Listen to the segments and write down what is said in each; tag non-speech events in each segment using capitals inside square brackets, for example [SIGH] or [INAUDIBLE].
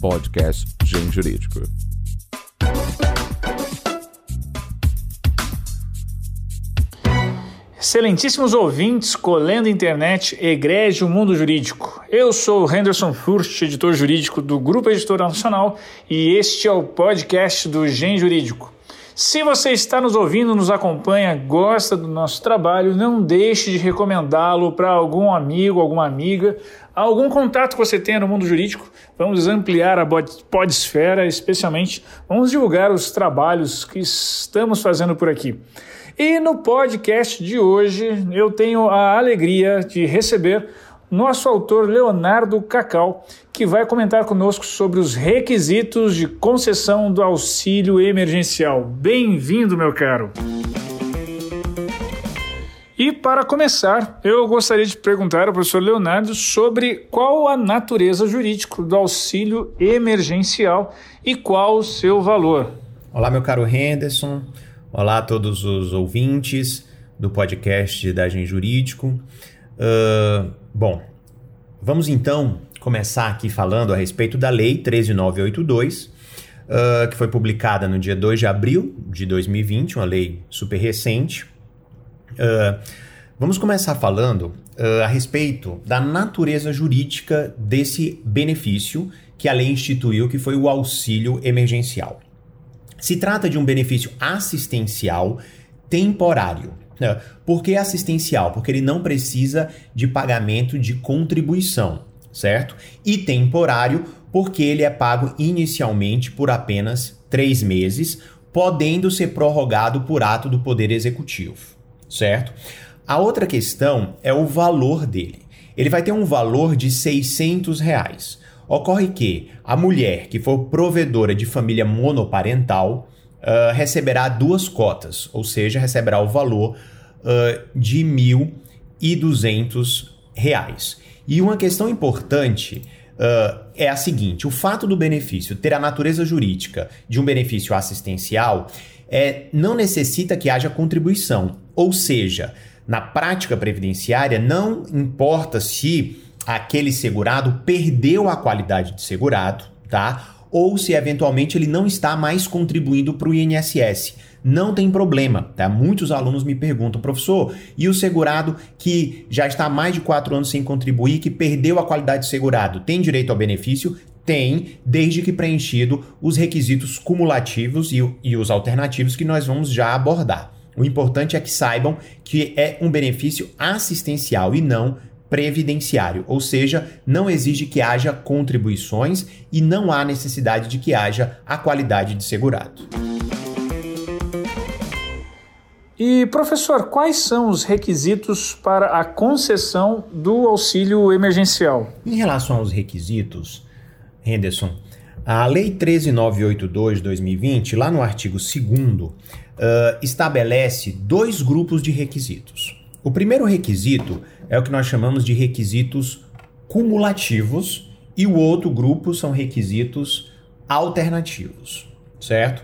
podcast Gen Jurídico. Excelentíssimos ouvintes, colendo internet, egrégio mundo jurídico. Eu sou o Henderson Furst, editor jurídico do Grupo Editorial Nacional, e este é o podcast do Gen Jurídico. Se você está nos ouvindo, nos acompanha, gosta do nosso trabalho, não deixe de recomendá-lo para algum amigo, alguma amiga, algum contato que você tenha no mundo jurídico. Vamos ampliar a podesfera, especialmente vamos divulgar os trabalhos que estamos fazendo por aqui. E no podcast de hoje eu tenho a alegria de receber nosso autor Leonardo Cacau, que vai comentar conosco sobre os requisitos de concessão do auxílio emergencial. Bem-vindo, meu caro! E para começar, eu gostaria de perguntar ao professor Leonardo sobre qual a natureza jurídica do auxílio emergencial e qual o seu valor. Olá, meu caro Henderson. Olá a todos os ouvintes do podcast da Agem Jurídico. Uh, bom, vamos então começar aqui falando a respeito da Lei 13982, uh, ah, que foi publicada no dia 2 de abril de 2020, uma lei super recente. Uh, vamos começar falando a respeito da natureza jurídica desse benefício que a lei instituiu, que foi o auxílio emergencial. Se trata de um benefício assistencial temporário. É. Por que assistencial? Porque ele não precisa de pagamento de contribuição, certo? E temporário, porque ele é pago inicialmente por apenas três meses, podendo ser prorrogado por ato do Poder Executivo, certo? A outra questão é o valor dele. Ele vai ter um valor de 600 reais. Ocorre que a mulher que for provedora de família monoparental uh, receberá duas cotas, ou seja, receberá o valor uh, de R$ 1.200. E uma questão importante uh, é a seguinte: o fato do benefício ter a natureza jurídica de um benefício assistencial é, não necessita que haja contribuição, ou seja, na prática previdenciária, não importa se aquele segurado perdeu a qualidade de segurado, tá? Ou se eventualmente ele não está mais contribuindo para o INSS. Não tem problema, tá? Muitos alunos me perguntam, professor, e o segurado que já está há mais de quatro anos sem contribuir, que perdeu a qualidade de segurado, tem direito ao benefício? Tem, desde que preenchido os requisitos cumulativos e, e os alternativos que nós vamos já abordar. O importante é que saibam que é um benefício assistencial e não previdenciário, ou seja, não exige que haja contribuições e não há necessidade de que haja a qualidade de segurado. E professor, quais são os requisitos para a concessão do auxílio emergencial? Em relação aos requisitos, Henderson, a Lei 13982/2020, lá no artigo 2 uh, estabelece dois grupos de requisitos. O primeiro requisito é o que nós chamamos de requisitos cumulativos e o outro grupo são requisitos alternativos, certo?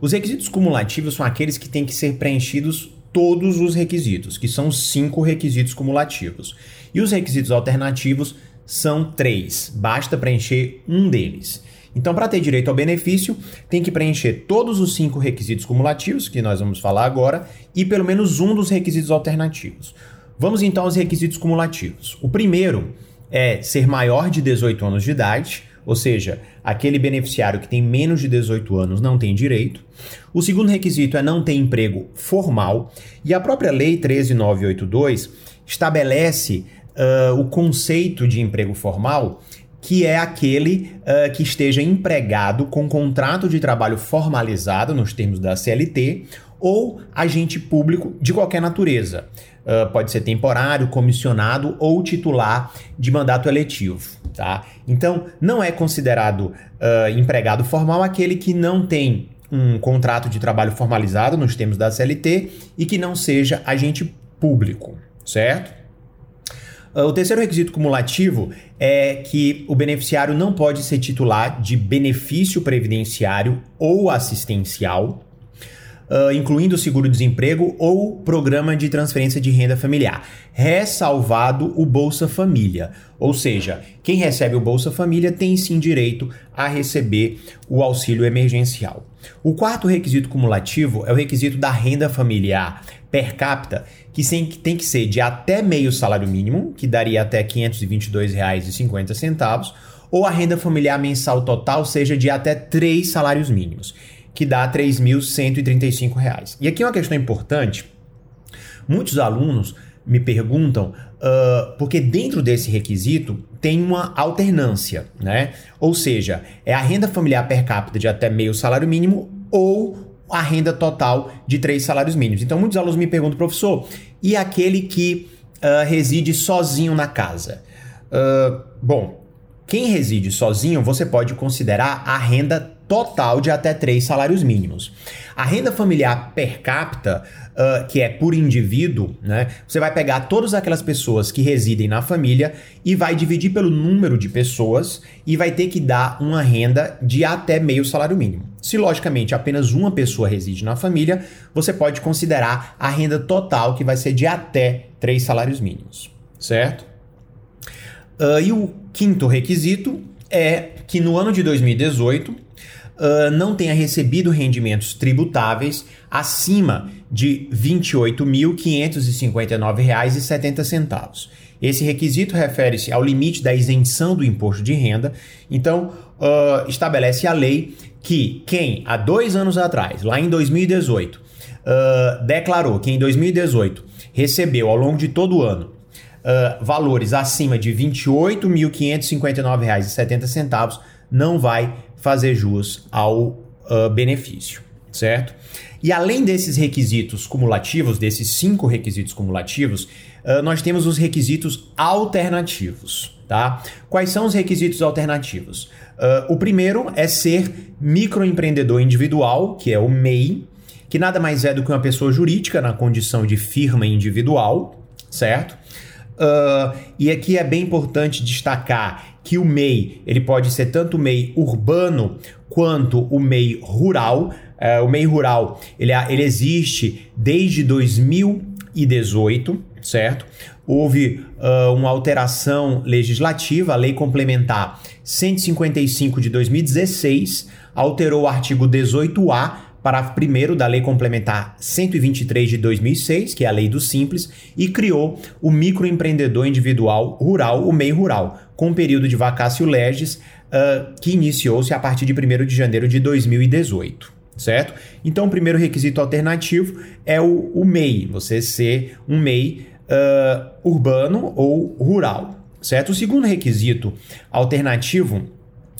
Os requisitos cumulativos são aqueles que têm que ser preenchidos todos os requisitos, que são cinco requisitos cumulativos. E os requisitos alternativos são três, basta preencher um deles. Então, para ter direito ao benefício, tem que preencher todos os cinco requisitos cumulativos, que nós vamos falar agora, e pelo menos um dos requisitos alternativos. Vamos então aos requisitos cumulativos. O primeiro é ser maior de 18 anos de idade, ou seja, aquele beneficiário que tem menos de 18 anos não tem direito. O segundo requisito é não ter emprego formal, e a própria Lei 13982 estabelece uh, o conceito de emprego formal, que é aquele uh, que esteja empregado com contrato de trabalho formalizado nos termos da CLT ou agente público de qualquer natureza. Uh, pode ser temporário, comissionado ou titular de mandato eletivo. Tá? Então, não é considerado uh, empregado formal aquele que não tem um contrato de trabalho formalizado nos termos da CLT e que não seja agente público, certo? Uh, o terceiro requisito cumulativo é que o beneficiário não pode ser titular de benefício previdenciário ou assistencial, uh, incluindo seguro-desemprego ou programa de transferência de renda familiar, ressalvado o Bolsa Família. Ou seja, quem recebe o Bolsa Família tem sim direito a receber o auxílio emergencial. O quarto requisito cumulativo é o requisito da renda familiar per capita, que tem que ser de até meio salário mínimo, que daria até R$ 522,50, ou a renda familiar mensal total seja de até três salários mínimos que dá R$ 3.135. E aqui é uma questão importante. Muitos alunos me perguntam, uh, porque dentro desse requisito tem uma alternância, né? Ou seja, é a renda familiar per capita de até meio salário mínimo ou a renda total de três salários mínimos. Então, muitos alunos me perguntam, professor, e aquele que uh, reside sozinho na casa? Uh, bom, quem reside sozinho, você pode considerar a renda total de até três salários mínimos. A renda familiar per capita, uh, que é por indivíduo, né? Você vai pegar todas aquelas pessoas que residem na família e vai dividir pelo número de pessoas e vai ter que dar uma renda de até meio salário mínimo. Se logicamente apenas uma pessoa reside na família, você pode considerar a renda total que vai ser de até três salários mínimos, certo? Uh, e o quinto requisito é que no ano de 2018 uh, não tenha recebido rendimentos tributáveis acima de R$ 28.559,70. Esse requisito refere-se ao limite da isenção do imposto de renda. Então, uh, estabelece a lei que quem há dois anos atrás, lá em 2018, uh, declarou que em 2018 recebeu ao longo de todo o ano uh, valores acima de R$ 28.559,70, não vai fazer jus ao uh, benefício, certo? E além desses requisitos cumulativos, desses cinco requisitos cumulativos, uh, nós temos os requisitos alternativos, tá? Quais são os requisitos alternativos? Uh, o primeiro é ser microempreendedor individual, que é o MEI, que nada mais é do que uma pessoa jurídica na condição de firma individual, certo? Uh, e aqui é bem importante destacar que o MEI ele pode ser tanto o MEI urbano quanto o MEI rural. Uh, o MEI rural ele, ele existe desde 2018, certo? Houve uh, uma alteração legislativa, a Lei Complementar 155 de 2016, alterou o artigo 18A parágrafo 1 da Lei Complementar 123 de 2006, que é a Lei do Simples, e criou o microempreendedor individual rural, o MEI Rural, com um período de vacácio legis uh, que iniciou-se a partir de 1 de janeiro de 2018 certo? Então, o primeiro requisito alternativo é o, o MEI, você ser um MEI uh, urbano ou rural, certo? O segundo requisito alternativo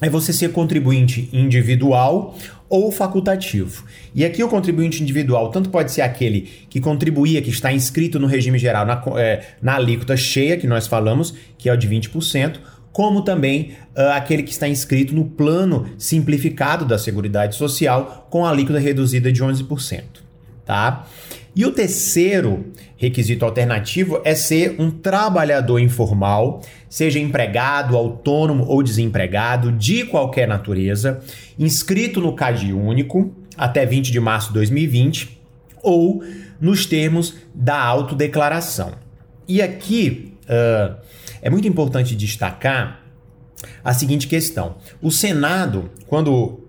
é você ser contribuinte individual ou facultativo. E aqui o contribuinte individual tanto pode ser aquele que contribuía, que está inscrito no regime geral na, é, na alíquota cheia, que nós falamos, que é o de 20%, como também uh, aquele que está inscrito no plano simplificado da Seguridade Social, com a alíquota reduzida de 11%. Tá? E o terceiro requisito alternativo é ser um trabalhador informal, seja empregado, autônomo ou desempregado, de qualquer natureza, inscrito no CAD único até 20 de março de 2020 ou nos termos da autodeclaração. E aqui uh, é muito importante destacar a seguinte questão: o Senado, quando uh,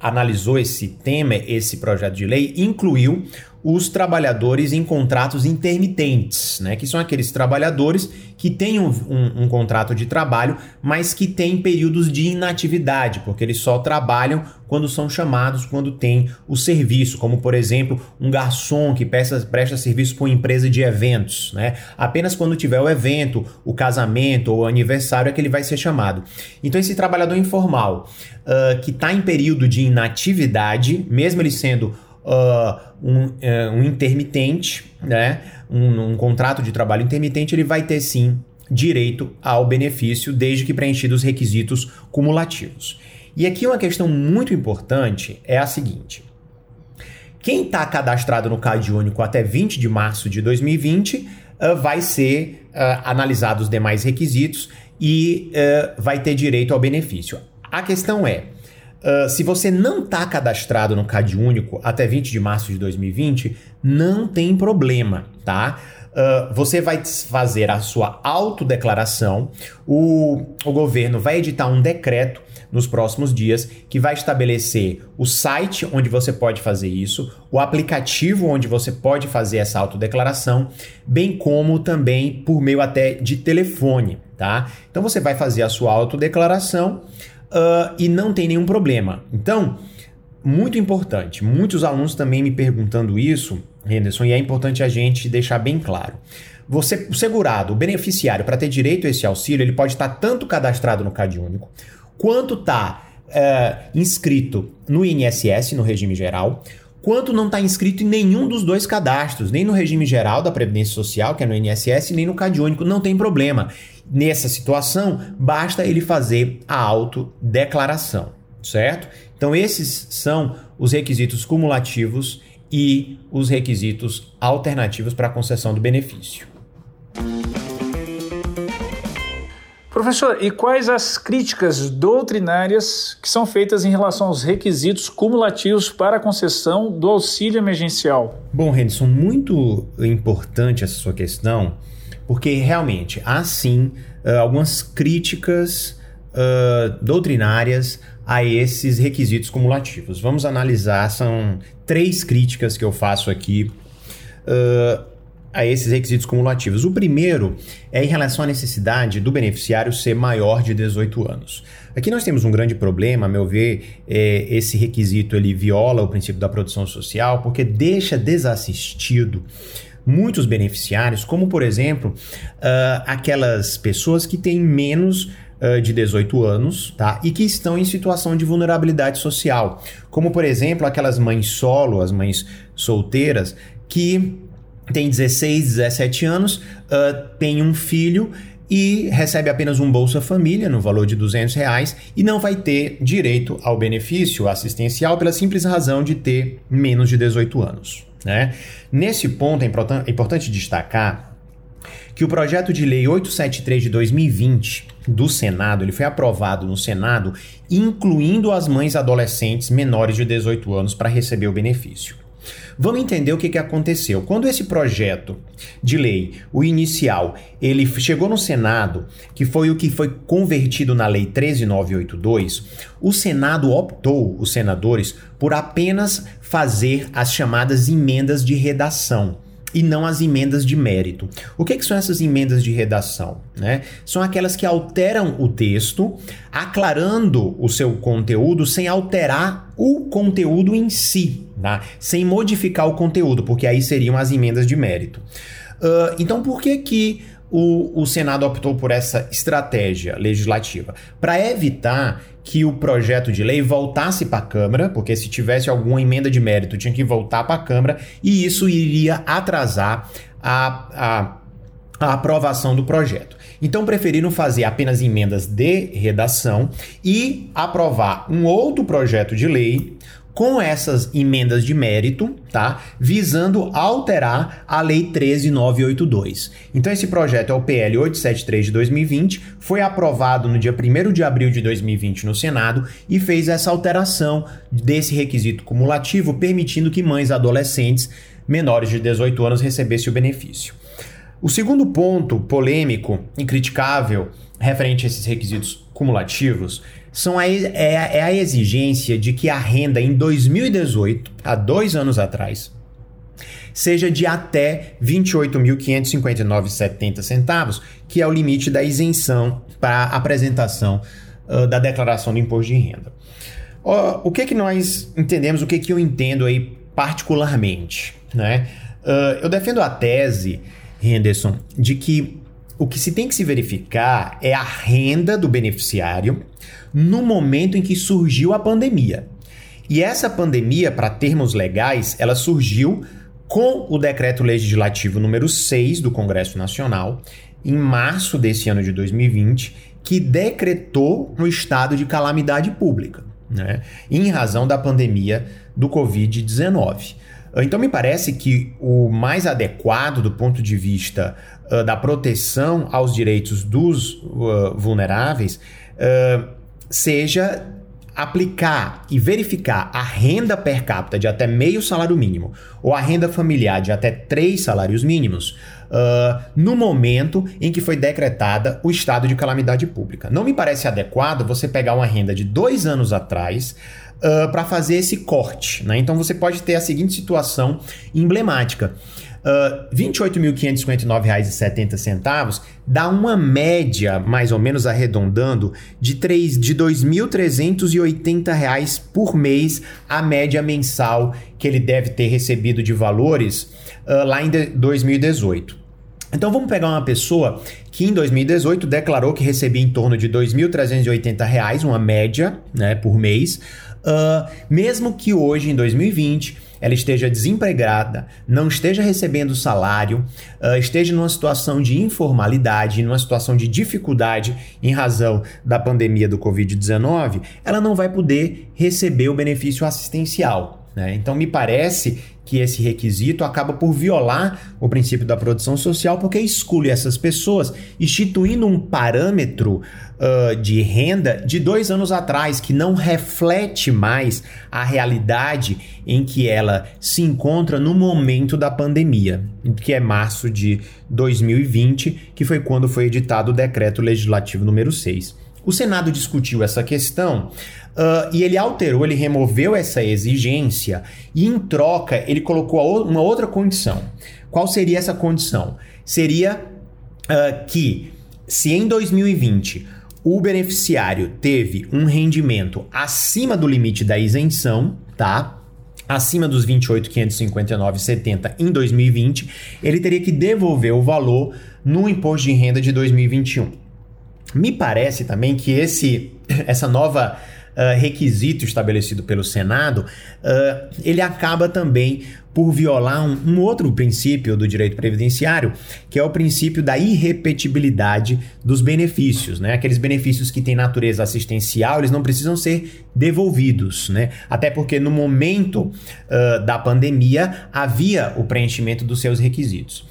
analisou esse tema, esse projeto de lei, incluiu os trabalhadores em contratos intermitentes, né? que são aqueles trabalhadores que têm um, um, um, contrato de trabalho, mas que têm períodos de inatividade, porque eles só trabalham quando são chamados, quando tem o serviço, como por exemplo um garçom que presta, presta serviço para uma empresa de eventos. Né? Apenas quando tiver o evento, o casamento ou o aniversário é que ele vai ser chamado. Então esse trabalhador informal uh, que está em período de inatividade, mesmo ele sendo uh, um, uh, um, intermitente, né? Um, um, contrato de trabalho intermitente, ele vai ter sim direito ao benefício, desde que preenchidos os requisitos cumulativos. E aqui uma questão muito importante é a seguinte: quem está cadastrado no CAD único até 20 de março de 2020 uh, vai ser uh, analisado os demais requisitos e uh, vai ter direito ao benefício. A questão é, Uh, se você não está cadastrado no CAD único até 20 de março de 2020, não tem problema, tá? Uh, você vai fazer a sua autodeclaração, o, o governo vai editar um decreto nos próximos dias que vai estabelecer o site onde você pode fazer isso, o aplicativo onde você pode fazer essa autodeclaração, bem como também por meio até de telefone, tá? Então você vai fazer a sua autodeclaração uh, e não tem nenhum problema. Então, muito importante, muitos alunos também me perguntando isso, Henderson, e é importante a gente deixar bem claro. Você, o segurado, o beneficiário, para ter direito a esse auxílio, ele pode estar tanto cadastrado no CAD único, quanto está é, inscrito no INSS, no regime geral, quanto não está inscrito em nenhum dos dois cadastros, nem no regime geral da Previdência Social, que é no INSS, nem no CAD único, não tem problema. Nessa situação, basta ele fazer a autodeclaração, certo? Então, esses são os requisitos cumulativos e os requisitos alternativos para a concessão do benefício. Professor, e quais as críticas doutrinárias que são feitas em relação aos requisitos cumulativos para a concessão do auxílio emergencial? Bom, Henderson, muito importante essa sua questão, porque realmente há sim uh, algumas críticas uh, doutrinárias a esses requisitos cumulativos. Vamos analisar, são três críticas que eu faço aqui uh, a esses requisitos cumulativos. O primeiro é em relação à necessidade do beneficiário ser maior de 18 anos. Aqui nós temos um grande problema, a meu ver, é, esse requisito ele viola o princípio da produção social porque deixa desassistido muitos beneficiários, como por exemplo uh, aquelas pessoas que têm menos uh, de 18 anos tá? e que estão em situação de vulnerabilidade social, como por exemplo aquelas mães solo, as mães solteiras que têm 16, 17 anos, uh, têm um filho e recebe apenas um Bolsa Família no valor de 200 reais e não vai ter direito ao benefício assistencial pela simples razão de ter menos de 18 anos. Né? Nesse ponto é, é importante destacar que o projeto de lei 873 de 2020 do Senado, ele foi aprovado no Senado, incluindo as mães adolescentes menores de 18 anos para receber o benefício. Vamos entender o que, que aconteceu. Quando esse projeto de lei, o inicial, ele chegou no Senado, que foi o que foi convertido na Lei 13982, o Senado optou, os senadores, por apenas fazer as chamadas emendas de redação e não as emendas de mérito. O que, que, são essas emendas de redação? Né? São aquelas que alteram o texto, aclarando o seu conteúdo sem alterar o conteúdo em si, tá? sem modificar o conteúdo, porque aí seriam as emendas de mérito. Uh, então, por que que o, o Senado optou por essa estratégia legislativa? Para evitar que o projeto de lei voltasse para a Câmara, porque se tivesse alguma emenda de mérito tinha que voltar para a Câmara, e isso iria atrasar a, a, a aprovação do projeto. Então preferiram fazer apenas emendas de redação e aprovar um outro projeto de lei com essas emendas de mérito, tá? Visando alterar a Lei 13982. Então esse projeto é o PL 873 de 2020, foi aprovado no dia 1 de abril de 2020 no Senado e fez essa alteração desse requisito cumulativo, permitindo que mães adolescentes menores de 18 anos recebessem o benefício. O segundo ponto polêmico e criticável referente a esses requisitos cumulativos são a, é, é a exigência de que a renda em 2018, há dois anos atrás, seja de até R$ 28.559,70 centavos, que é o limite da isenção para apresentação uh, da declaração do imposto de renda. Uh, o que que nós entendemos, o que que eu entendo aí particularmente, né? Uh, eu defendo a tese, Henderson, de que o que se tem que se verificar é a renda do beneficiário no momento em que surgiu a pandemia. E essa pandemia, para termos legais, ela surgiu com o decreto legislativo número 6 do Congresso Nacional, em março desse ano de 2020, que decretou um estado de calamidade pública, né, em razão da pandemia do Covid-19. Então, me parece que o mais adequado do ponto de vista uh, da proteção aos direitos dos uh, vulneráveis uh, seja aplicar e verificar a renda per capita de até meio salário mínimo ou a renda familiar de até três salários mínimos uh, no momento em que foi decretada o estado de calamidade pública. Não me parece adequado você pegar uma renda de dois anos atrás uh, para fazer esse corte. Né? Então você pode ter a seguinte situação emblemática. Uh, R$ 28.559,70 dá uma média, mais ou menos arredondando, de, de R$ 2.380 por mês, a média mensal que ele deve ter recebido de valores uh, lá em 2018. Então vamos pegar uma pessoa que em 2018 declarou que recebia em torno de R$ 2.380, uma média né, por mês, uh, mesmo que hoje, em 2020, ela esteja desempregada, não esteja recebendo salário, uh, esteja numa situação de informalidade, numa situação de dificuldade em razão da pandemia do Covid-19, ela não vai poder receber o benefício assistencial. Né? Então, me parece que esse requisito acaba por violar o princípio da produção social, porque exclui essas pessoas, instituindo um parâmetro uh, de renda de dois anos atrás, que não reflete mais a realidade em que ela se encontra no momento da pandemia, que é março de 2020, que foi quando foi editado o decreto legislativo número 6. O Senado discutiu essa questão Uh, e ele alterou, ele removeu essa exigência e, em troca, ele colocou uma outra condição. Qual seria essa condição? Seria uh, que, se em 2020 o beneficiário teve um rendimento acima do limite da isenção, tá? Acima dos 28.559,70 em 2020, ele teria que devolver o valor no imposto de renda de 2021. Me parece também que esse, [LAUGHS] essa nova uh, requisito estabelecido pelo Senado, uh, ele acaba também por violar um, um, outro princípio do direito previdenciário, que é o princípio da irrepetibilidade dos benefícios. Né? Aqueles benefícios que têm natureza assistencial, eles não precisam ser devolvidos. Né? Até porque no momento uh, da pandemia havia o preenchimento dos seus requisitos.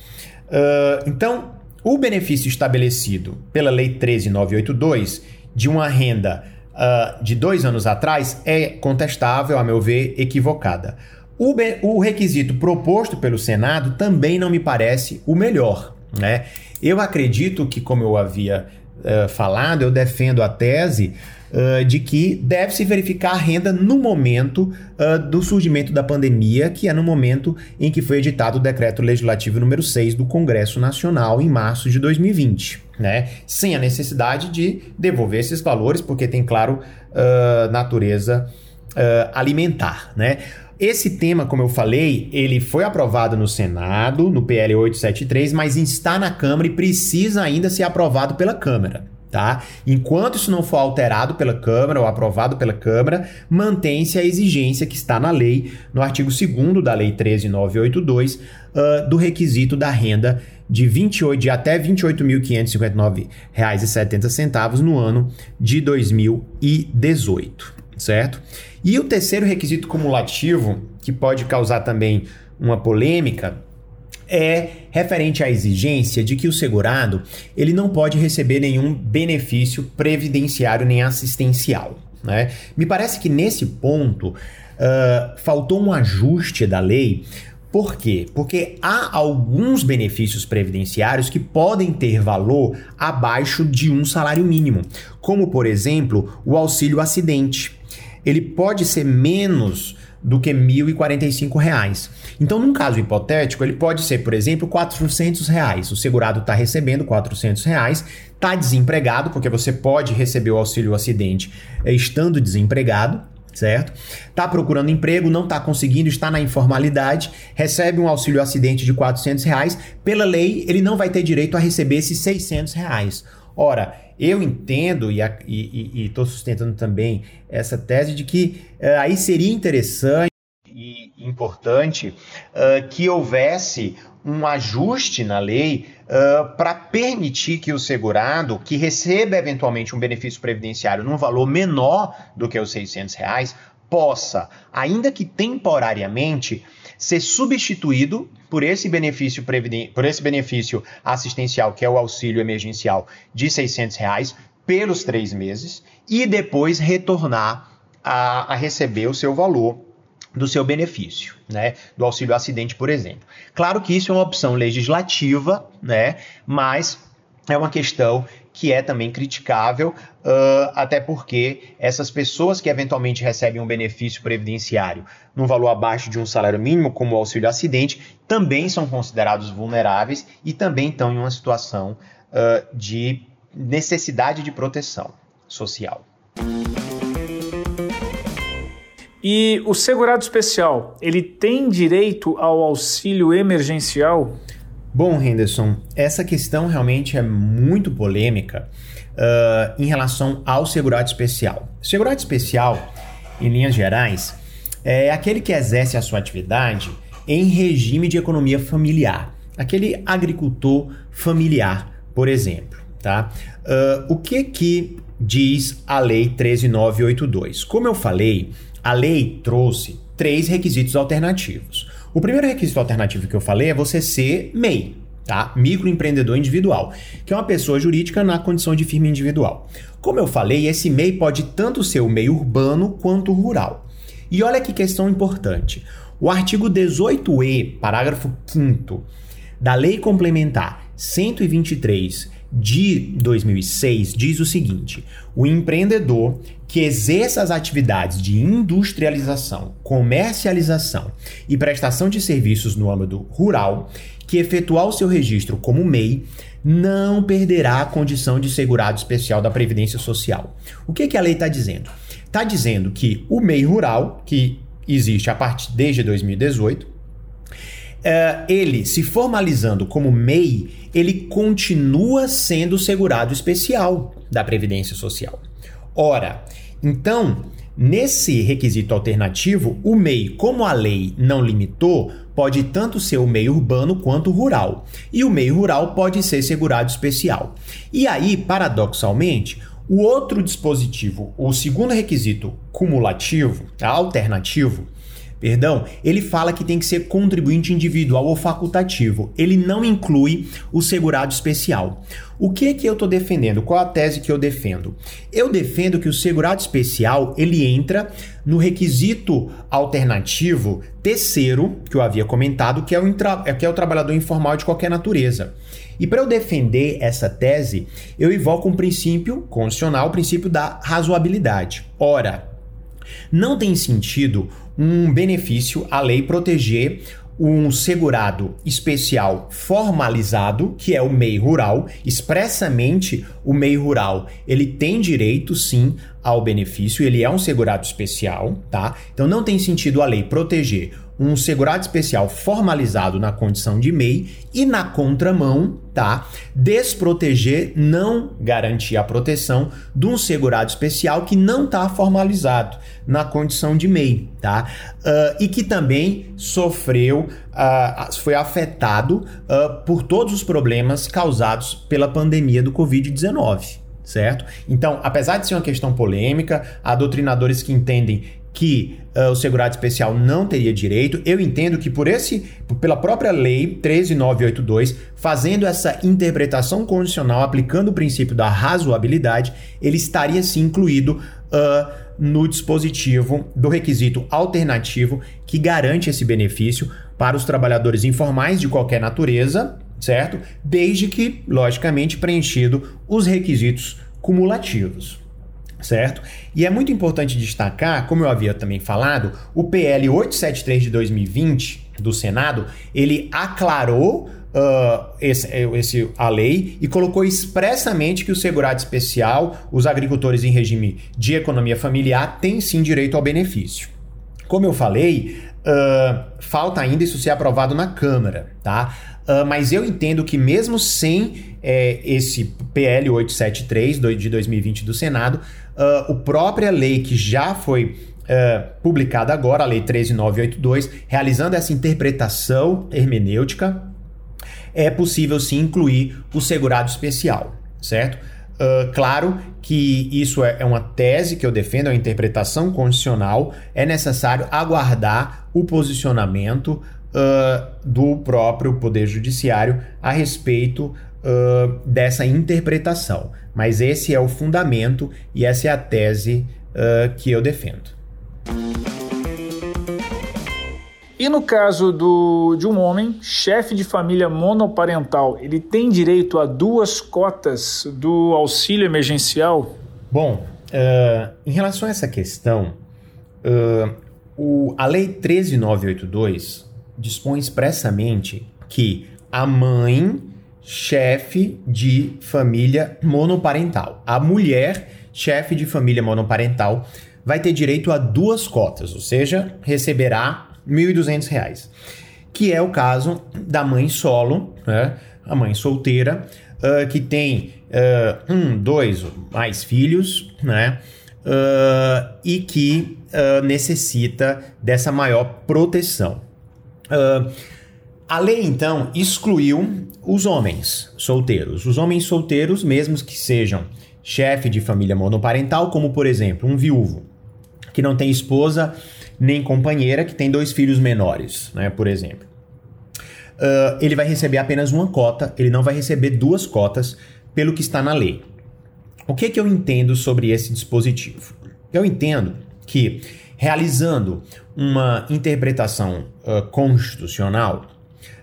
Então, o benefício estabelecido pela Lei 13982 de uma renda uh, de dois anos atrás é contestável, a meu ver, equivocada. O, o requisito proposto pelo Senado também não me parece o melhor. Né? Eu acredito que, como eu havia uh, falado, eu defendo a tese uh, de que deve-se verificar a renda no momento uh, do surgimento da pandemia, que é no momento em que foi editado o decreto legislativo número 6 do Congresso Nacional, em março de 2020. Né? Sem a necessidade de devolver esses valores, porque tem, claro, natureza alimentar. Né? Esse tema, como eu falei, ele foi aprovado no Senado, no PL 873, mas está na Câmara e precisa ainda ser aprovado pela Câmara tá? Enquanto isso não for alterado pela Câmara ou aprovado pela Câmara, mantém-se a exigência que está na lei, no artigo 2 da Lei 13982, uh, do requisito da renda de, 28, de até R$ 28.559,70 no ano de 2018, certo? E o terceiro requisito cumulativo, que pode causar também uma polêmica, é referente à exigência de que o segurado ele não pode receber nenhum benefício previdenciário nem assistencial. Né? Me parece que nesse ponto uh, faltou um ajuste da lei. Por quê? Porque há alguns benefícios previdenciários que podem ter valor abaixo de um salário mínimo, como por exemplo o auxílio acidente. Ele pode ser menos do que R$ 1.045. Então, num caso hipotético, ele pode ser, por exemplo, 400 reais. O segurado está recebendo 400 reais, está desempregado, porque você pode receber o auxílio acidente eh, estando desempregado, certo? Está procurando emprego, não está conseguindo, está na informalidade, recebe um auxílio acidente de 400 reais. Pela lei, ele não vai ter direito a receber esses 600 reais. Ora, eu entendo e estou sustentando também essa tese de que uh, aí seria interessante e importante uh, que houvesse um ajuste na lei uh, para permitir que o segurado, que receba eventualmente um benefício previdenciário num valor menor do que os 600 reais, possa, ainda que temporariamente, ser substituído por esse benefício por esse benefício assistencial, que é o auxílio emergencial de 600 reais, pelos três meses, e depois retornar a, a receber o seu valor do seu benefício, né, do auxílio acidente, por exemplo. Claro que isso é uma opção legislativa, né, mas é uma questão que é também criticável, uh, até porque essas pessoas que eventualmente recebem um benefício previdenciário num valor abaixo de um salário mínimo, como o auxílio acidente, também são considerados vulneráveis e também estão em uma situação uh, de necessidade de proteção social. E o segurado especial, ele tem direito ao auxílio emergencial? Bom, Henderson, essa questão realmente é muito polêmica uh, em relação ao segurado especial. O segurado especial, em linhas gerais, é aquele que exerce a sua atividade em regime de economia familiar, aquele agricultor familiar, por exemplo. Tá? Uh, o que que diz a Lei 13982? Como eu falei, a lei trouxe três requisitos alternativos. O primeiro requisito alternativo que eu falei é você ser MEI, tá? Microempreendedor individual, que é uma pessoa jurídica na condição de firma individual. Como eu falei, esse MEI pode tanto ser o MEI urbano quanto rural. E olha que questão importante. O artigo 18E, parágrafo 5 da Lei Complementar 123 de 2006 diz o seguinte: o empreendedor que exerça as atividades de industrialização, comercialização e prestação de serviços no âmbito rural, que efetuar o seu registro como MEI, não perderá a condição de segurado especial da Previdência Social. O que, que a lei está dizendo? Está dizendo que o MEI rural, que existe a partir desde 2018, Uh, ele se formalizando como MEI, ele continua sendo segurado especial da Previdência Social. Ora, então, nesse requisito alternativo, o MEI, como a lei não limitou, pode tanto ser o meio urbano quanto rural. E o meio rural pode ser segurado especial. E aí, paradoxalmente, o outro dispositivo, o segundo requisito cumulativo, alternativo, perdão, ele fala que tem que ser contribuinte individual ou facultativo. Ele não inclui o segurado especial. O que que eu estou defendendo? Qual a tese que eu defendo? Eu defendo que o segurado especial ele entra no requisito alternativo terceiro que eu havia comentado, que é o, intra... que é o trabalhador informal de qualquer natureza. E para eu defender essa tese, eu invoco um princípio constitucional, o princípio da razoabilidade. Ora, não tem sentido um benefício a lei proteger um segurado especial formalizado, que é o MEI rural, expressamente o MEI rural, ele tem direito sim ao benefício, ele é um segurado especial, tá? Então não tem sentido a lei proteger um segurado especial formalizado na condição de MEI e na contramão, tá? Desproteger, não garantir a proteção de um segurado especial que não está formalizado na condição de MEI, tá? Uh, e que também sofreu, uh, foi afetado uh, por todos os problemas causados pela pandemia do Covid-19 certo? Então, apesar de ser uma questão polêmica, há doutrinadores que entendem que uh, o segurado especial não teria direito. Eu entendo que por esse, pela própria lei 13982, fazendo essa interpretação condicional, aplicando o princípio da razoabilidade, ele estaria sim incluído uh, no dispositivo do requisito alternativo que garante esse benefício para os trabalhadores informais de qualquer natureza, certo? Desde que, logicamente, preenchido os requisitos cumulativos certo? E é muito importante destacar, como eu havia também falado, o PL 873 de 2020 do Senado, ele aclarou uh, esse, esse, a lei e colocou expressamente que o segurado especial, os agricultores em regime de economia familiar, têm sim direito ao benefício. Como eu falei, uh, falta ainda isso ser aprovado na Câmara, tá? Uh, mas eu entendo que mesmo sem é, esse PL 873 de 2020 do Senado, uh, a própria lei que já foi uh, publicada agora, a Lei 13982, realizando essa interpretação hermenêutica, é possível sim incluir o segurado especial, certo? Uh, claro que isso é, é, uma tese que eu defendo, é uma interpretação constitucional, é necessário aguardar o posicionamento uh, do próprio Poder Judiciário a respeito uh, dessa interpretação. Mas esse é o fundamento e essa é a tese uh, que eu defendo. E no caso do, de um homem, chefe de família monoparental, ele tem direito a duas cotas do auxílio emergencial? Bom, uh, em relação a essa questão, uh, o, a Lei 13982 dispõe expressamente que a mãe, chefe de família monoparental, a mulher, chefe de família monoparental, vai ter direito a duas cotas, ou seja, receberá R$ 1.200, que é o caso da mãe solo, né? a mãe solteira, uh, que tem uh, um, dois mais filhos, né? Uh, e que necessita dessa maior proteção. A lei, então, excluiu os homens solteiros. Os homens solteiros, mesmo que sejam chefe de família monoparental, como por exemplo um viúvo que não tem esposa nem companheira que tem dois filhos menores, né, por exemplo. Uh, ele vai receber apenas uma cota, ele não vai receber duas cotas, pelo que está na lei. O que, que eu entendo sobre esse dispositivo? Eu entendo que, realizando uma interpretação uh, constitucional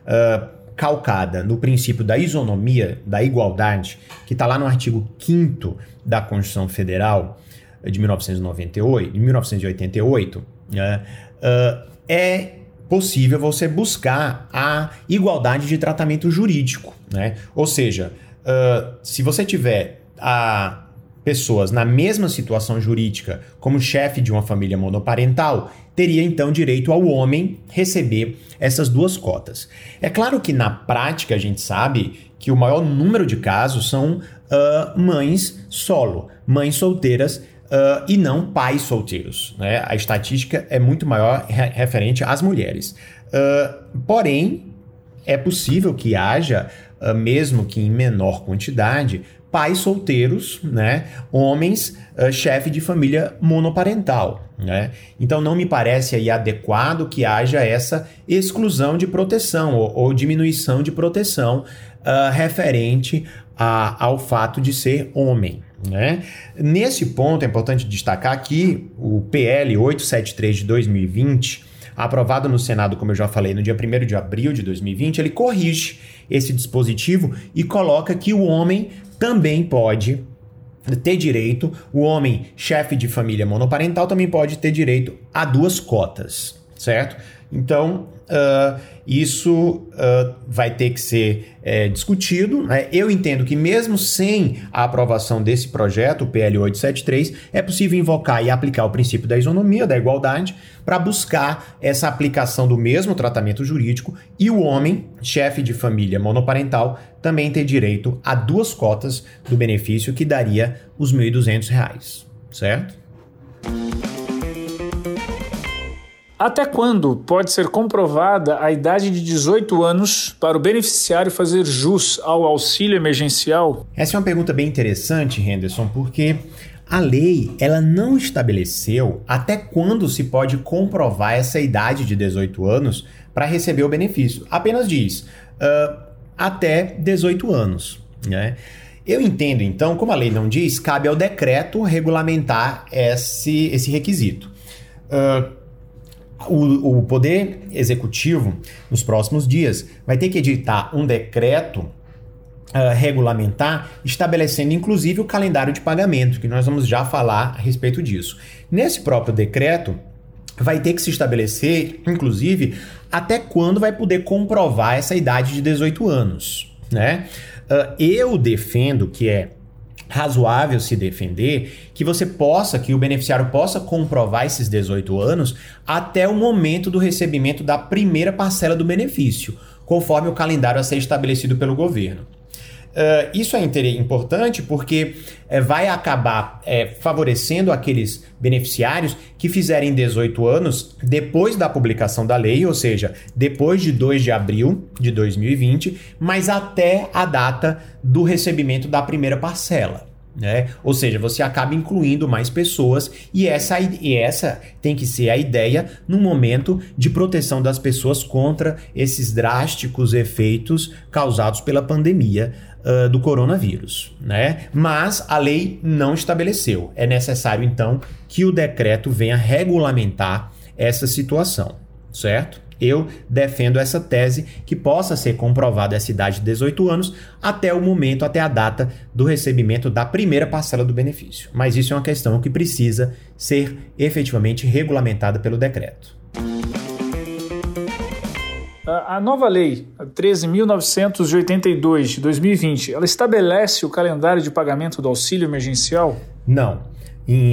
uh, calcada no princípio da isonomia, da igualdade, que está lá no artigo 5 da Constituição Federal de 1998, de 1988, né, uh, é possível você buscar a igualdade de tratamento jurídico. Né? Ou seja, uh, se você tiver a pessoas na mesma situação jurídica como chefe de uma família monoparental, teria então direito ao homem receber essas duas cotas. É claro que na prática a gente sabe que o maior número de casos são uh, mães solo, mães solteiras uh, e não pais solteiros. Né? A estatística é muito maior re referente às mulheres. Uh, porém, é possível que haja, uh, mesmo que em menor quantidade, pais solteiros, né? homens, chefe de família monoparental. Né? Então não me parece aí adequado que haja essa exclusão de proteção ou, ou diminuição de proteção referente a, ao fato de ser homem. Né? Nesse ponto é importante destacar que o PL 873 de 2020, aprovado no Senado, como eu já falei, no dia 1 de abril de 2020, ele corrige esse dispositivo e coloca que o homem também pode ter direito, o homem chefe de família monoparental também pode ter direito a duas cotas, certo? Então, uh, isso uh, vai ter que ser é, discutido. Né? Eu entendo que, mesmo sem a aprovação desse projeto, o PL 873, é possível invocar e aplicar o princípio da isonomia, da igualdade, para buscar essa aplicação do mesmo tratamento jurídico e o homem, chefe de família monoparental, também ter direito a duas cotas do benefício que daria os R$ 1.200, certo? Até quando pode ser comprovada a idade de 18 anos para o beneficiário fazer jus ao auxílio emergencial? Essa é uma pergunta bem interessante, Henderson, porque a lei ela não estabeleceu até quando se pode comprovar essa idade de 18 anos para receber o benefício. Apenas diz uh, até 18 anos. Né? Eu entendo, então, como a lei não diz, cabe ao decreto regulamentar esse, esse requisito. Uh, o, o Poder Executivo, nos próximos dias, vai ter que editar um decreto Uh, regulamentar, estabelecendo inclusive o calendário de pagamento, que nós vamos já falar a respeito disso. Nesse próprio decreto, vai ter que se estabelecer, inclusive, até quando vai poder comprovar essa idade de 18 anos. Né? Uh, eu defendo que é razoável se defender que você possa, que o beneficiário possa comprovar esses 18 anos até o momento do recebimento da primeira parcela do benefício, conforme o calendário a ser estabelecido pelo governo. Uh, isso é importante porque uh, vai acabar uh, favorecendo aqueles beneficiários que fizerem 18 anos depois da publicação da lei, ou seja, depois de 2 de abril de 2020, mas até a data do recebimento da primeira parcela. Né? Ou seja, você acaba incluindo mais pessoas e essa, e essa tem que ser a ideia no momento de proteção das pessoas contra esses drásticos efeitos causados pela pandemia do coronavírus, né? Mas a lei não estabeleceu. É necessário então que o decreto venha regulamentar essa situação, certo? Eu defendo essa tese que possa ser comprovada essa idade de 18 anos até o momento, até a data do recebimento da primeira parcela do benefício. Mas isso é uma questão que precisa ser efetivamente regulamentada pelo decreto. A nova lei 13.982 de 2020, ela estabelece o calendário de pagamento do auxílio emergencial? Não.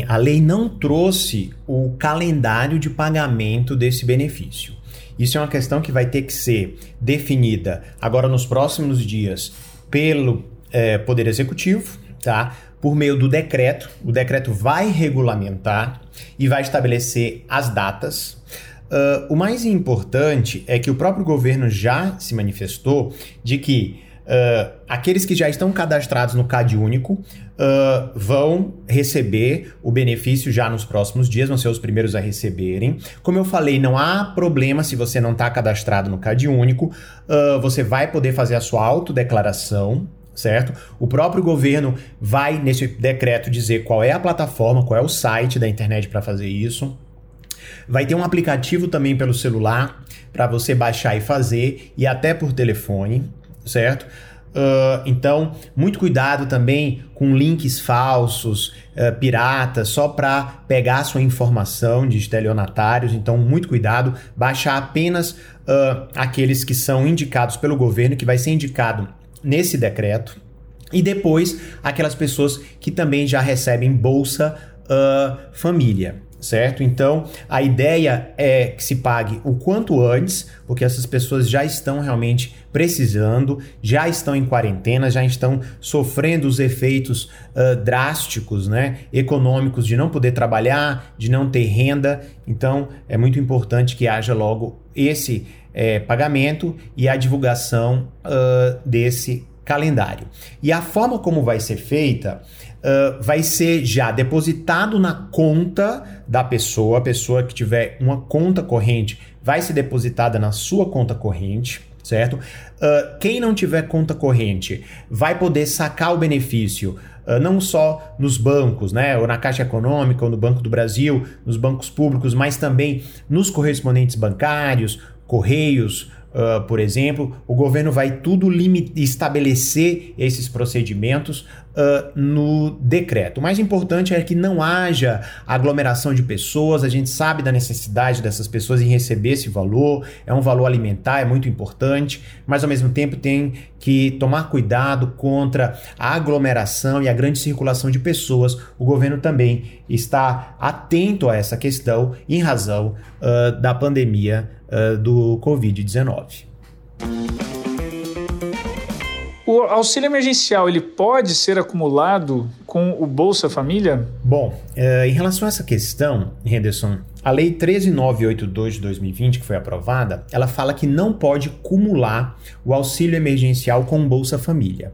A lei não trouxe o calendário de pagamento desse benefício. Isso é uma questão que vai ter que ser definida agora nos próximos dias pelo é, Poder Executivo, tá? Por meio do decreto. O decreto vai regulamentar e vai estabelecer as datas. Uh, o mais importante é que o próprio governo já se manifestou de que uh, aqueles que já estão cadastrados no CAD único uh, vão receber o benefício já nos próximos dias, vão ser os primeiros a receberem. Como eu falei, não há problema se você não está cadastrado no CAD único, você vai poder fazer a sua autodeclaração certo? O próprio governo vai nesse decreto dizer qual é a plataforma, qual é o site da internet para fazer isso. Vai ter um aplicativo também pelo celular para você baixar e fazer, e até por telefone, certo? Uh, então, muito cuidado também com links falsos, uh, piratas, só para pegar sua informação de estelionatários. Então, muito cuidado. Baixar apenas uh, aqueles que são indicados pelo governo, que vai ser indicado nesse decreto. E depois, aquelas pessoas que também já recebem Bolsa Família certo? Então, a ideia é que se pague o quanto antes, porque essas pessoas já estão realmente precisando, já estão em quarentena, já estão sofrendo os efeitos uh, drásticos, né, econômicos de não poder trabalhar, de não ter renda. Então, é muito importante que haja logo esse é, pagamento e a divulgação uh, desse calendário. E a forma como vai ser feita uh, vai ser já depositado na conta da pessoa, a pessoa que tiver uma conta corrente vai ser depositada na sua conta corrente, certo? Uh, quem não tiver conta corrente vai poder sacar o benefício uh, não só nos bancos, né, ou na Caixa Econômica, ou no Banco do Brasil, nos bancos públicos, mas também nos correspondentes bancários, correios, Uh, por exemplo, o governo vai tudo estabelecer esses procedimentos uh, no decreto. O mais importante é que não haja aglomeração de pessoas, a gente sabe da necessidade dessas pessoas em receber esse valor, é um valor alimentar, é muito importante, mas ao mesmo tempo tem que tomar cuidado contra a aglomeração e a grande circulação de pessoas. O governo também está atento a essa questão em razão uh, da pandemia uh, do Covid-19. O auxílio emergencial ele pode ser acumulado com o Bolsa Família? Bom, uh, em relação a essa questão, Henderson, a Lei 13982 de 2020, que foi aprovada, ela fala que não pode acumular o auxílio emergencial com o Bolsa Família.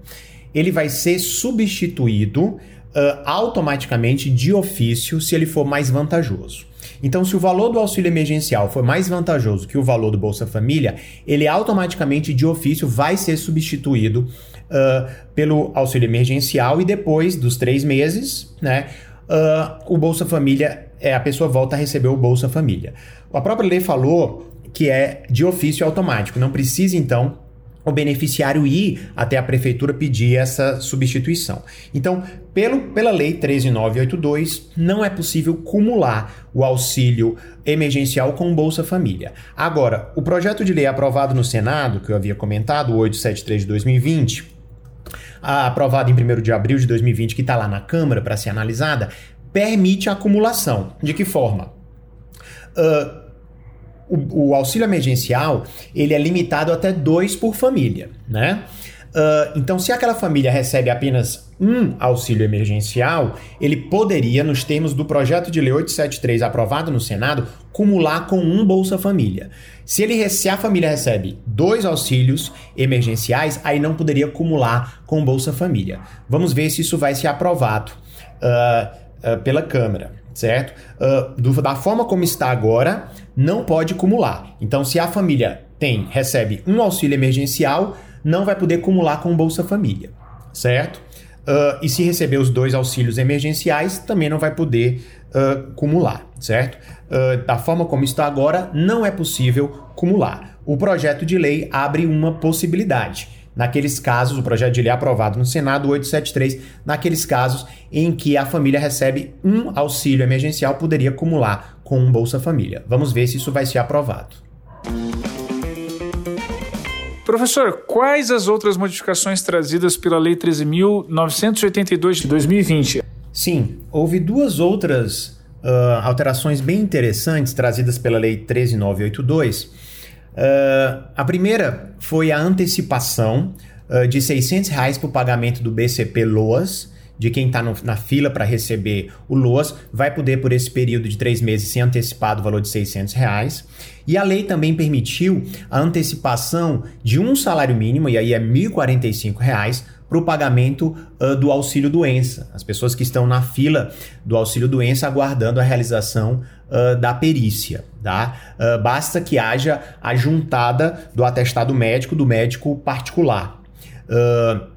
Ele vai ser substituído uh, automaticamente de ofício se ele for mais vantajoso. Então, se o valor do auxílio emergencial for mais vantajoso que o valor do Bolsa Família, ele automaticamente, de ofício, vai ser substituído uh, pelo auxílio emergencial e depois dos três meses, né, uh, o Bolsa Família, é, a pessoa volta a receber o Bolsa Família. A própria lei falou que é de ofício automático, não precisa então o beneficiário ir até a prefeitura pedir essa substituição. Então, pelo, pela lei 13982, não é possível cumular o auxílio emergencial com Bolsa Família. Agora, o projeto de lei aprovado no Senado, que eu havia comentado, o 873 de 2020, aprovado em 1 de abril de 2020, que está lá na Câmara para ser analisada, permite a acumulação. De que forma? Uh, o, o, auxílio emergencial ele é limitado até dois por família, né? Uh, então, se aquela família recebe apenas um auxílio emergencial, ele poderia, nos termos do projeto de lei 873 aprovado no Senado, cumular com um Bolsa Família. Se, ele, se a família recebe dois auxílios emergenciais, aí não poderia cumular com Bolsa Família. Vamos ver se isso vai ser aprovado uh, uh, pela Câmara certo? Uh, do, da forma como está agora, não pode acumular. Então, se a família tem, recebe um auxílio emergencial, não vai poder acumular com o Bolsa Família. certo? Uh, e se receber os dois auxílios emergenciais, também não vai poder uh, cumular, certo? Uh, da forma como está agora, não é possível cumular. O projeto de lei abre uma possibilidade. Naqueles casos, o projeto de lei aprovado no Senado 873, naqueles casos em que a família recebe um auxílio emergencial, poderia acumular com um Bolsa Família. Vamos ver se isso vai ser aprovado. Professor, quais as outras modificações trazidas pela Lei 13.982 de 2020? Sim, houve duas outras uh, alterações bem interessantes trazidas pela Lei 13982. Uh, a primeira foi a antecipação uh, de 600 reais para o pagamento do BCP LOAS de quem está na fila para receber o LOAS vai poder, por esse período de três meses, ser antecipado o valor de 600 reais. E a lei também permitiu a antecipação de um salário mínimo, e aí é 1.045 reais, para o pagamento uh, do auxílio doença. As pessoas que estão na fila do auxílio doença aguardando a realização uh, da perícia. Tá? Uh, basta que haja a juntada do atestado médico do médico particular. Uh,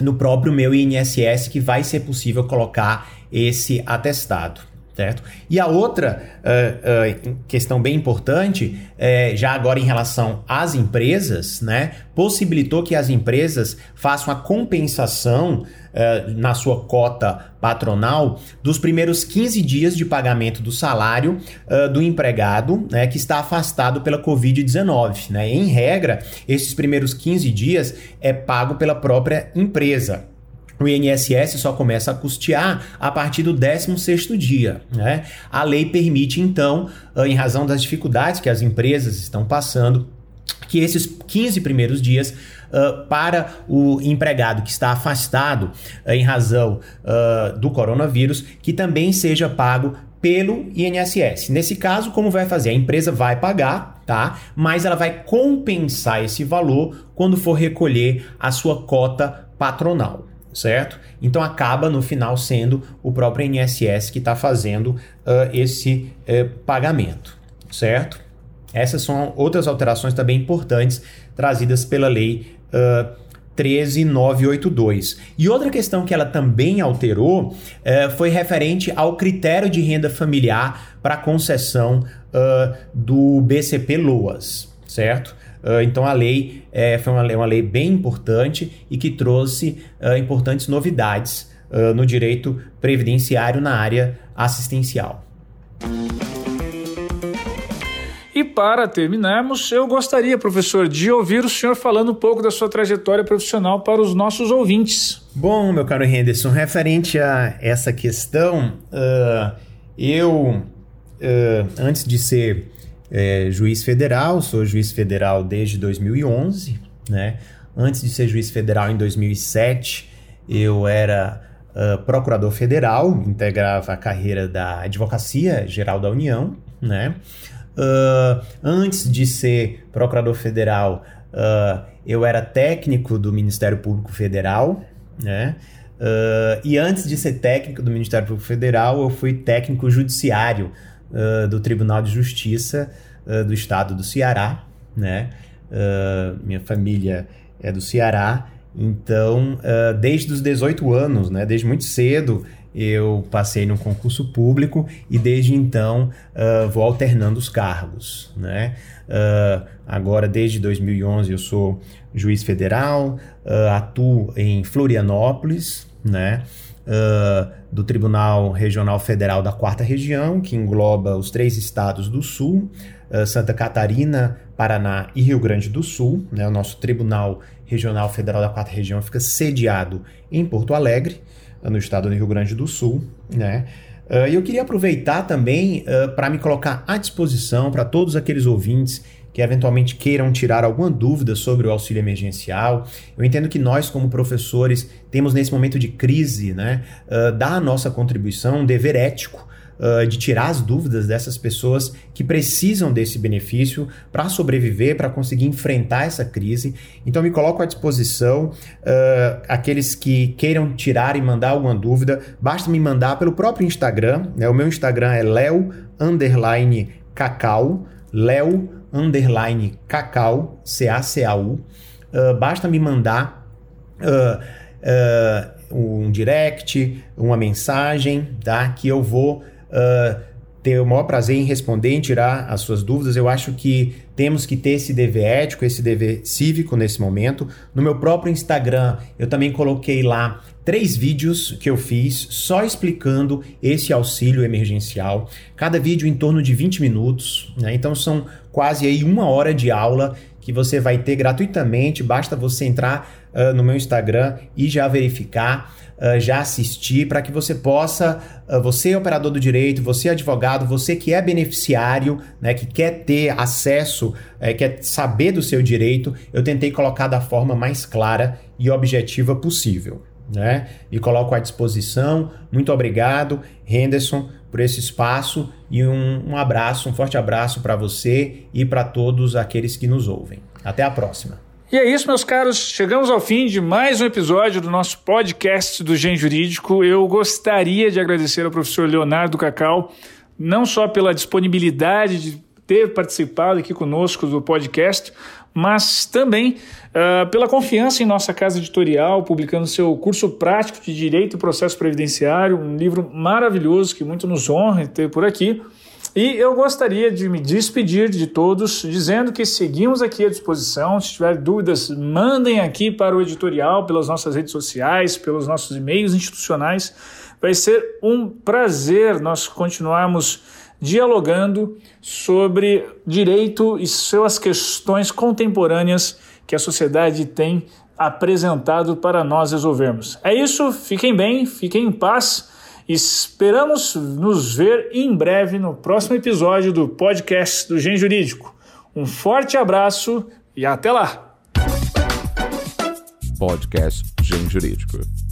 no próprio meu INSS que vai ser possível colocar esse atestado. Certo? E a outra uh, uh, questão bem importante, uh, já agora em relação às empresas, né, possibilitou que as empresas façam a compensação uh, na sua cota patronal dos primeiros 15 dias de pagamento do salário do empregado né, que está afastado pela Covid-19. Né? Em regra, esses primeiros 15 dias é pago pela própria empresa o INSS só começa a custear a partir do 16º dia. Né? A lei permite, então, em razão das dificuldades que as empresas estão passando, que esses 15 primeiros dias uh, para o empregado que está afastado uh, em razão uh, do coronavírus, que também seja pago pelo INSS. Nesse caso, como vai fazer? A empresa vai pagar, tá? Mas ela vai compensar esse valor quando for recolher a sua cota patronal, certo? Então acaba no final sendo o próprio INSS que está fazendo uh, esse uh, pagamento, certo? Essas são outras alterações também importantes trazidas pela lei uh, 13982. E outra questão que ela também alterou uh, foi referente ao critério de renda familiar para concessão uh, do BCP LOAS, certo? Uh, então a lei é, foi uma lei, uma lei bem importante e que trouxe importantes novidades no direito previdenciário na área assistencial. E para terminarmos, eu gostaria, professor, de ouvir o senhor falando um pouco da sua trajetória profissional para os nossos ouvintes. Bom, meu caro Henderson, referente a essa questão, uh, eu, uh, antes de ser uh, juiz federal, sou juiz federal desde 2011, né? Antes de ser juiz federal em 2007, eu era uh, procurador federal, integrava a carreira da Advocacia Geral da União, né? Uh, antes de ser procurador federal, uh, eu era técnico do Ministério Público Federal, né? Uh, e antes de ser técnico do Ministério Público Federal, eu fui técnico judiciário do Tribunal de Justiça do Estado do Ceará, né? minha família é do Ceará, então desde os 18 anos, né? Desde muito cedo eu passei no concurso público e desde então uh, vou alternando os cargos. Né? Uh, agora, desde 2011, eu sou juiz federal, uh, atuo em Florianópolis, né? Do Tribunal Regional Federal da Quarta Região, que engloba os três estados do Sul, Santa Catarina, Paraná e Rio Grande do Sul. Né? O nosso Tribunal Regional Federal da Quarta Região fica sediado em Porto Alegre no estado do Rio Grande do Sul, né? Uh, e eu queria aproveitar também uh, para me colocar à disposição para todos aqueles ouvintes que eventualmente queiram tirar alguma dúvida sobre o auxílio emergencial. Eu entendo que nós, como professores, temos nesse momento de crise, né, uh, dar a nossa contribuição, um dever ético uh, de tirar as dúvidas dessas pessoas que precisam desse benefício para sobreviver, para conseguir enfrentar essa crise. Então, me coloco à disposição. Uh, aqueles que queiram tirar e mandar alguma dúvida, basta me mandar pelo próprio Instagram. Né? O meu Instagram é leo underline cacau, leo underline cacau, C-A-C-A-U. Uh, basta me mandar uh, um direct, uma mensagem, tá? Que eu vou uh, ter o maior prazer em responder, em tirar as suas dúvidas. Eu acho que temos que ter esse dever ético, esse dever cívico nesse momento. No meu próprio Instagram, eu também coloquei lá três vídeos que eu fiz só explicando esse auxílio emergencial. Cada vídeo em torno de 20 minutos, né? Então são quase aí uma hora de aula que você vai ter gratuitamente. Basta você entrar uh, no meu Instagram e já verificar. Uh, já assistir para que você possa, uh, você operador do direito, você advogado, você que é beneficiário, né, que quer ter acesso, uh, quer saber do seu direito, eu tentei colocar da forma mais clara e objetiva possível. Né? Me coloco à disposição. Muito obrigado, Henderson, por esse espaço e um, um abraço, um forte abraço para você e para todos aqueles que nos ouvem. Até a próxima. E é isso, meus caros. Chegamos ao fim de mais um episódio do nosso podcast do Gen Jurídico. Eu gostaria de agradecer ao professor Leonardo Cacau, não só pela disponibilidade de ter participado aqui conosco do podcast, mas também uh, pela confiança em nossa casa editorial, publicando seu curso prático de Direito e Processo Previdenciário, um livro maravilhoso que muito nos honra ter por aqui. E eu gostaria de me despedir de todos, dizendo que seguimos aqui à disposição. Se tiver dúvidas, mandem aqui para o editorial, pelas nossas redes sociais, pelos nossos e-mails institucionais. Vai ser um prazer nós continuarmos dialogando sobre direito e suas questões contemporâneas que a sociedade tem apresentado para nós resolvermos. É isso, fiquem bem, fiquem em paz. Esperamos nos ver em breve no próximo episódio do podcast do Gen Jurídico. Um forte abraço e até lá! Podcast Gen Jurídico.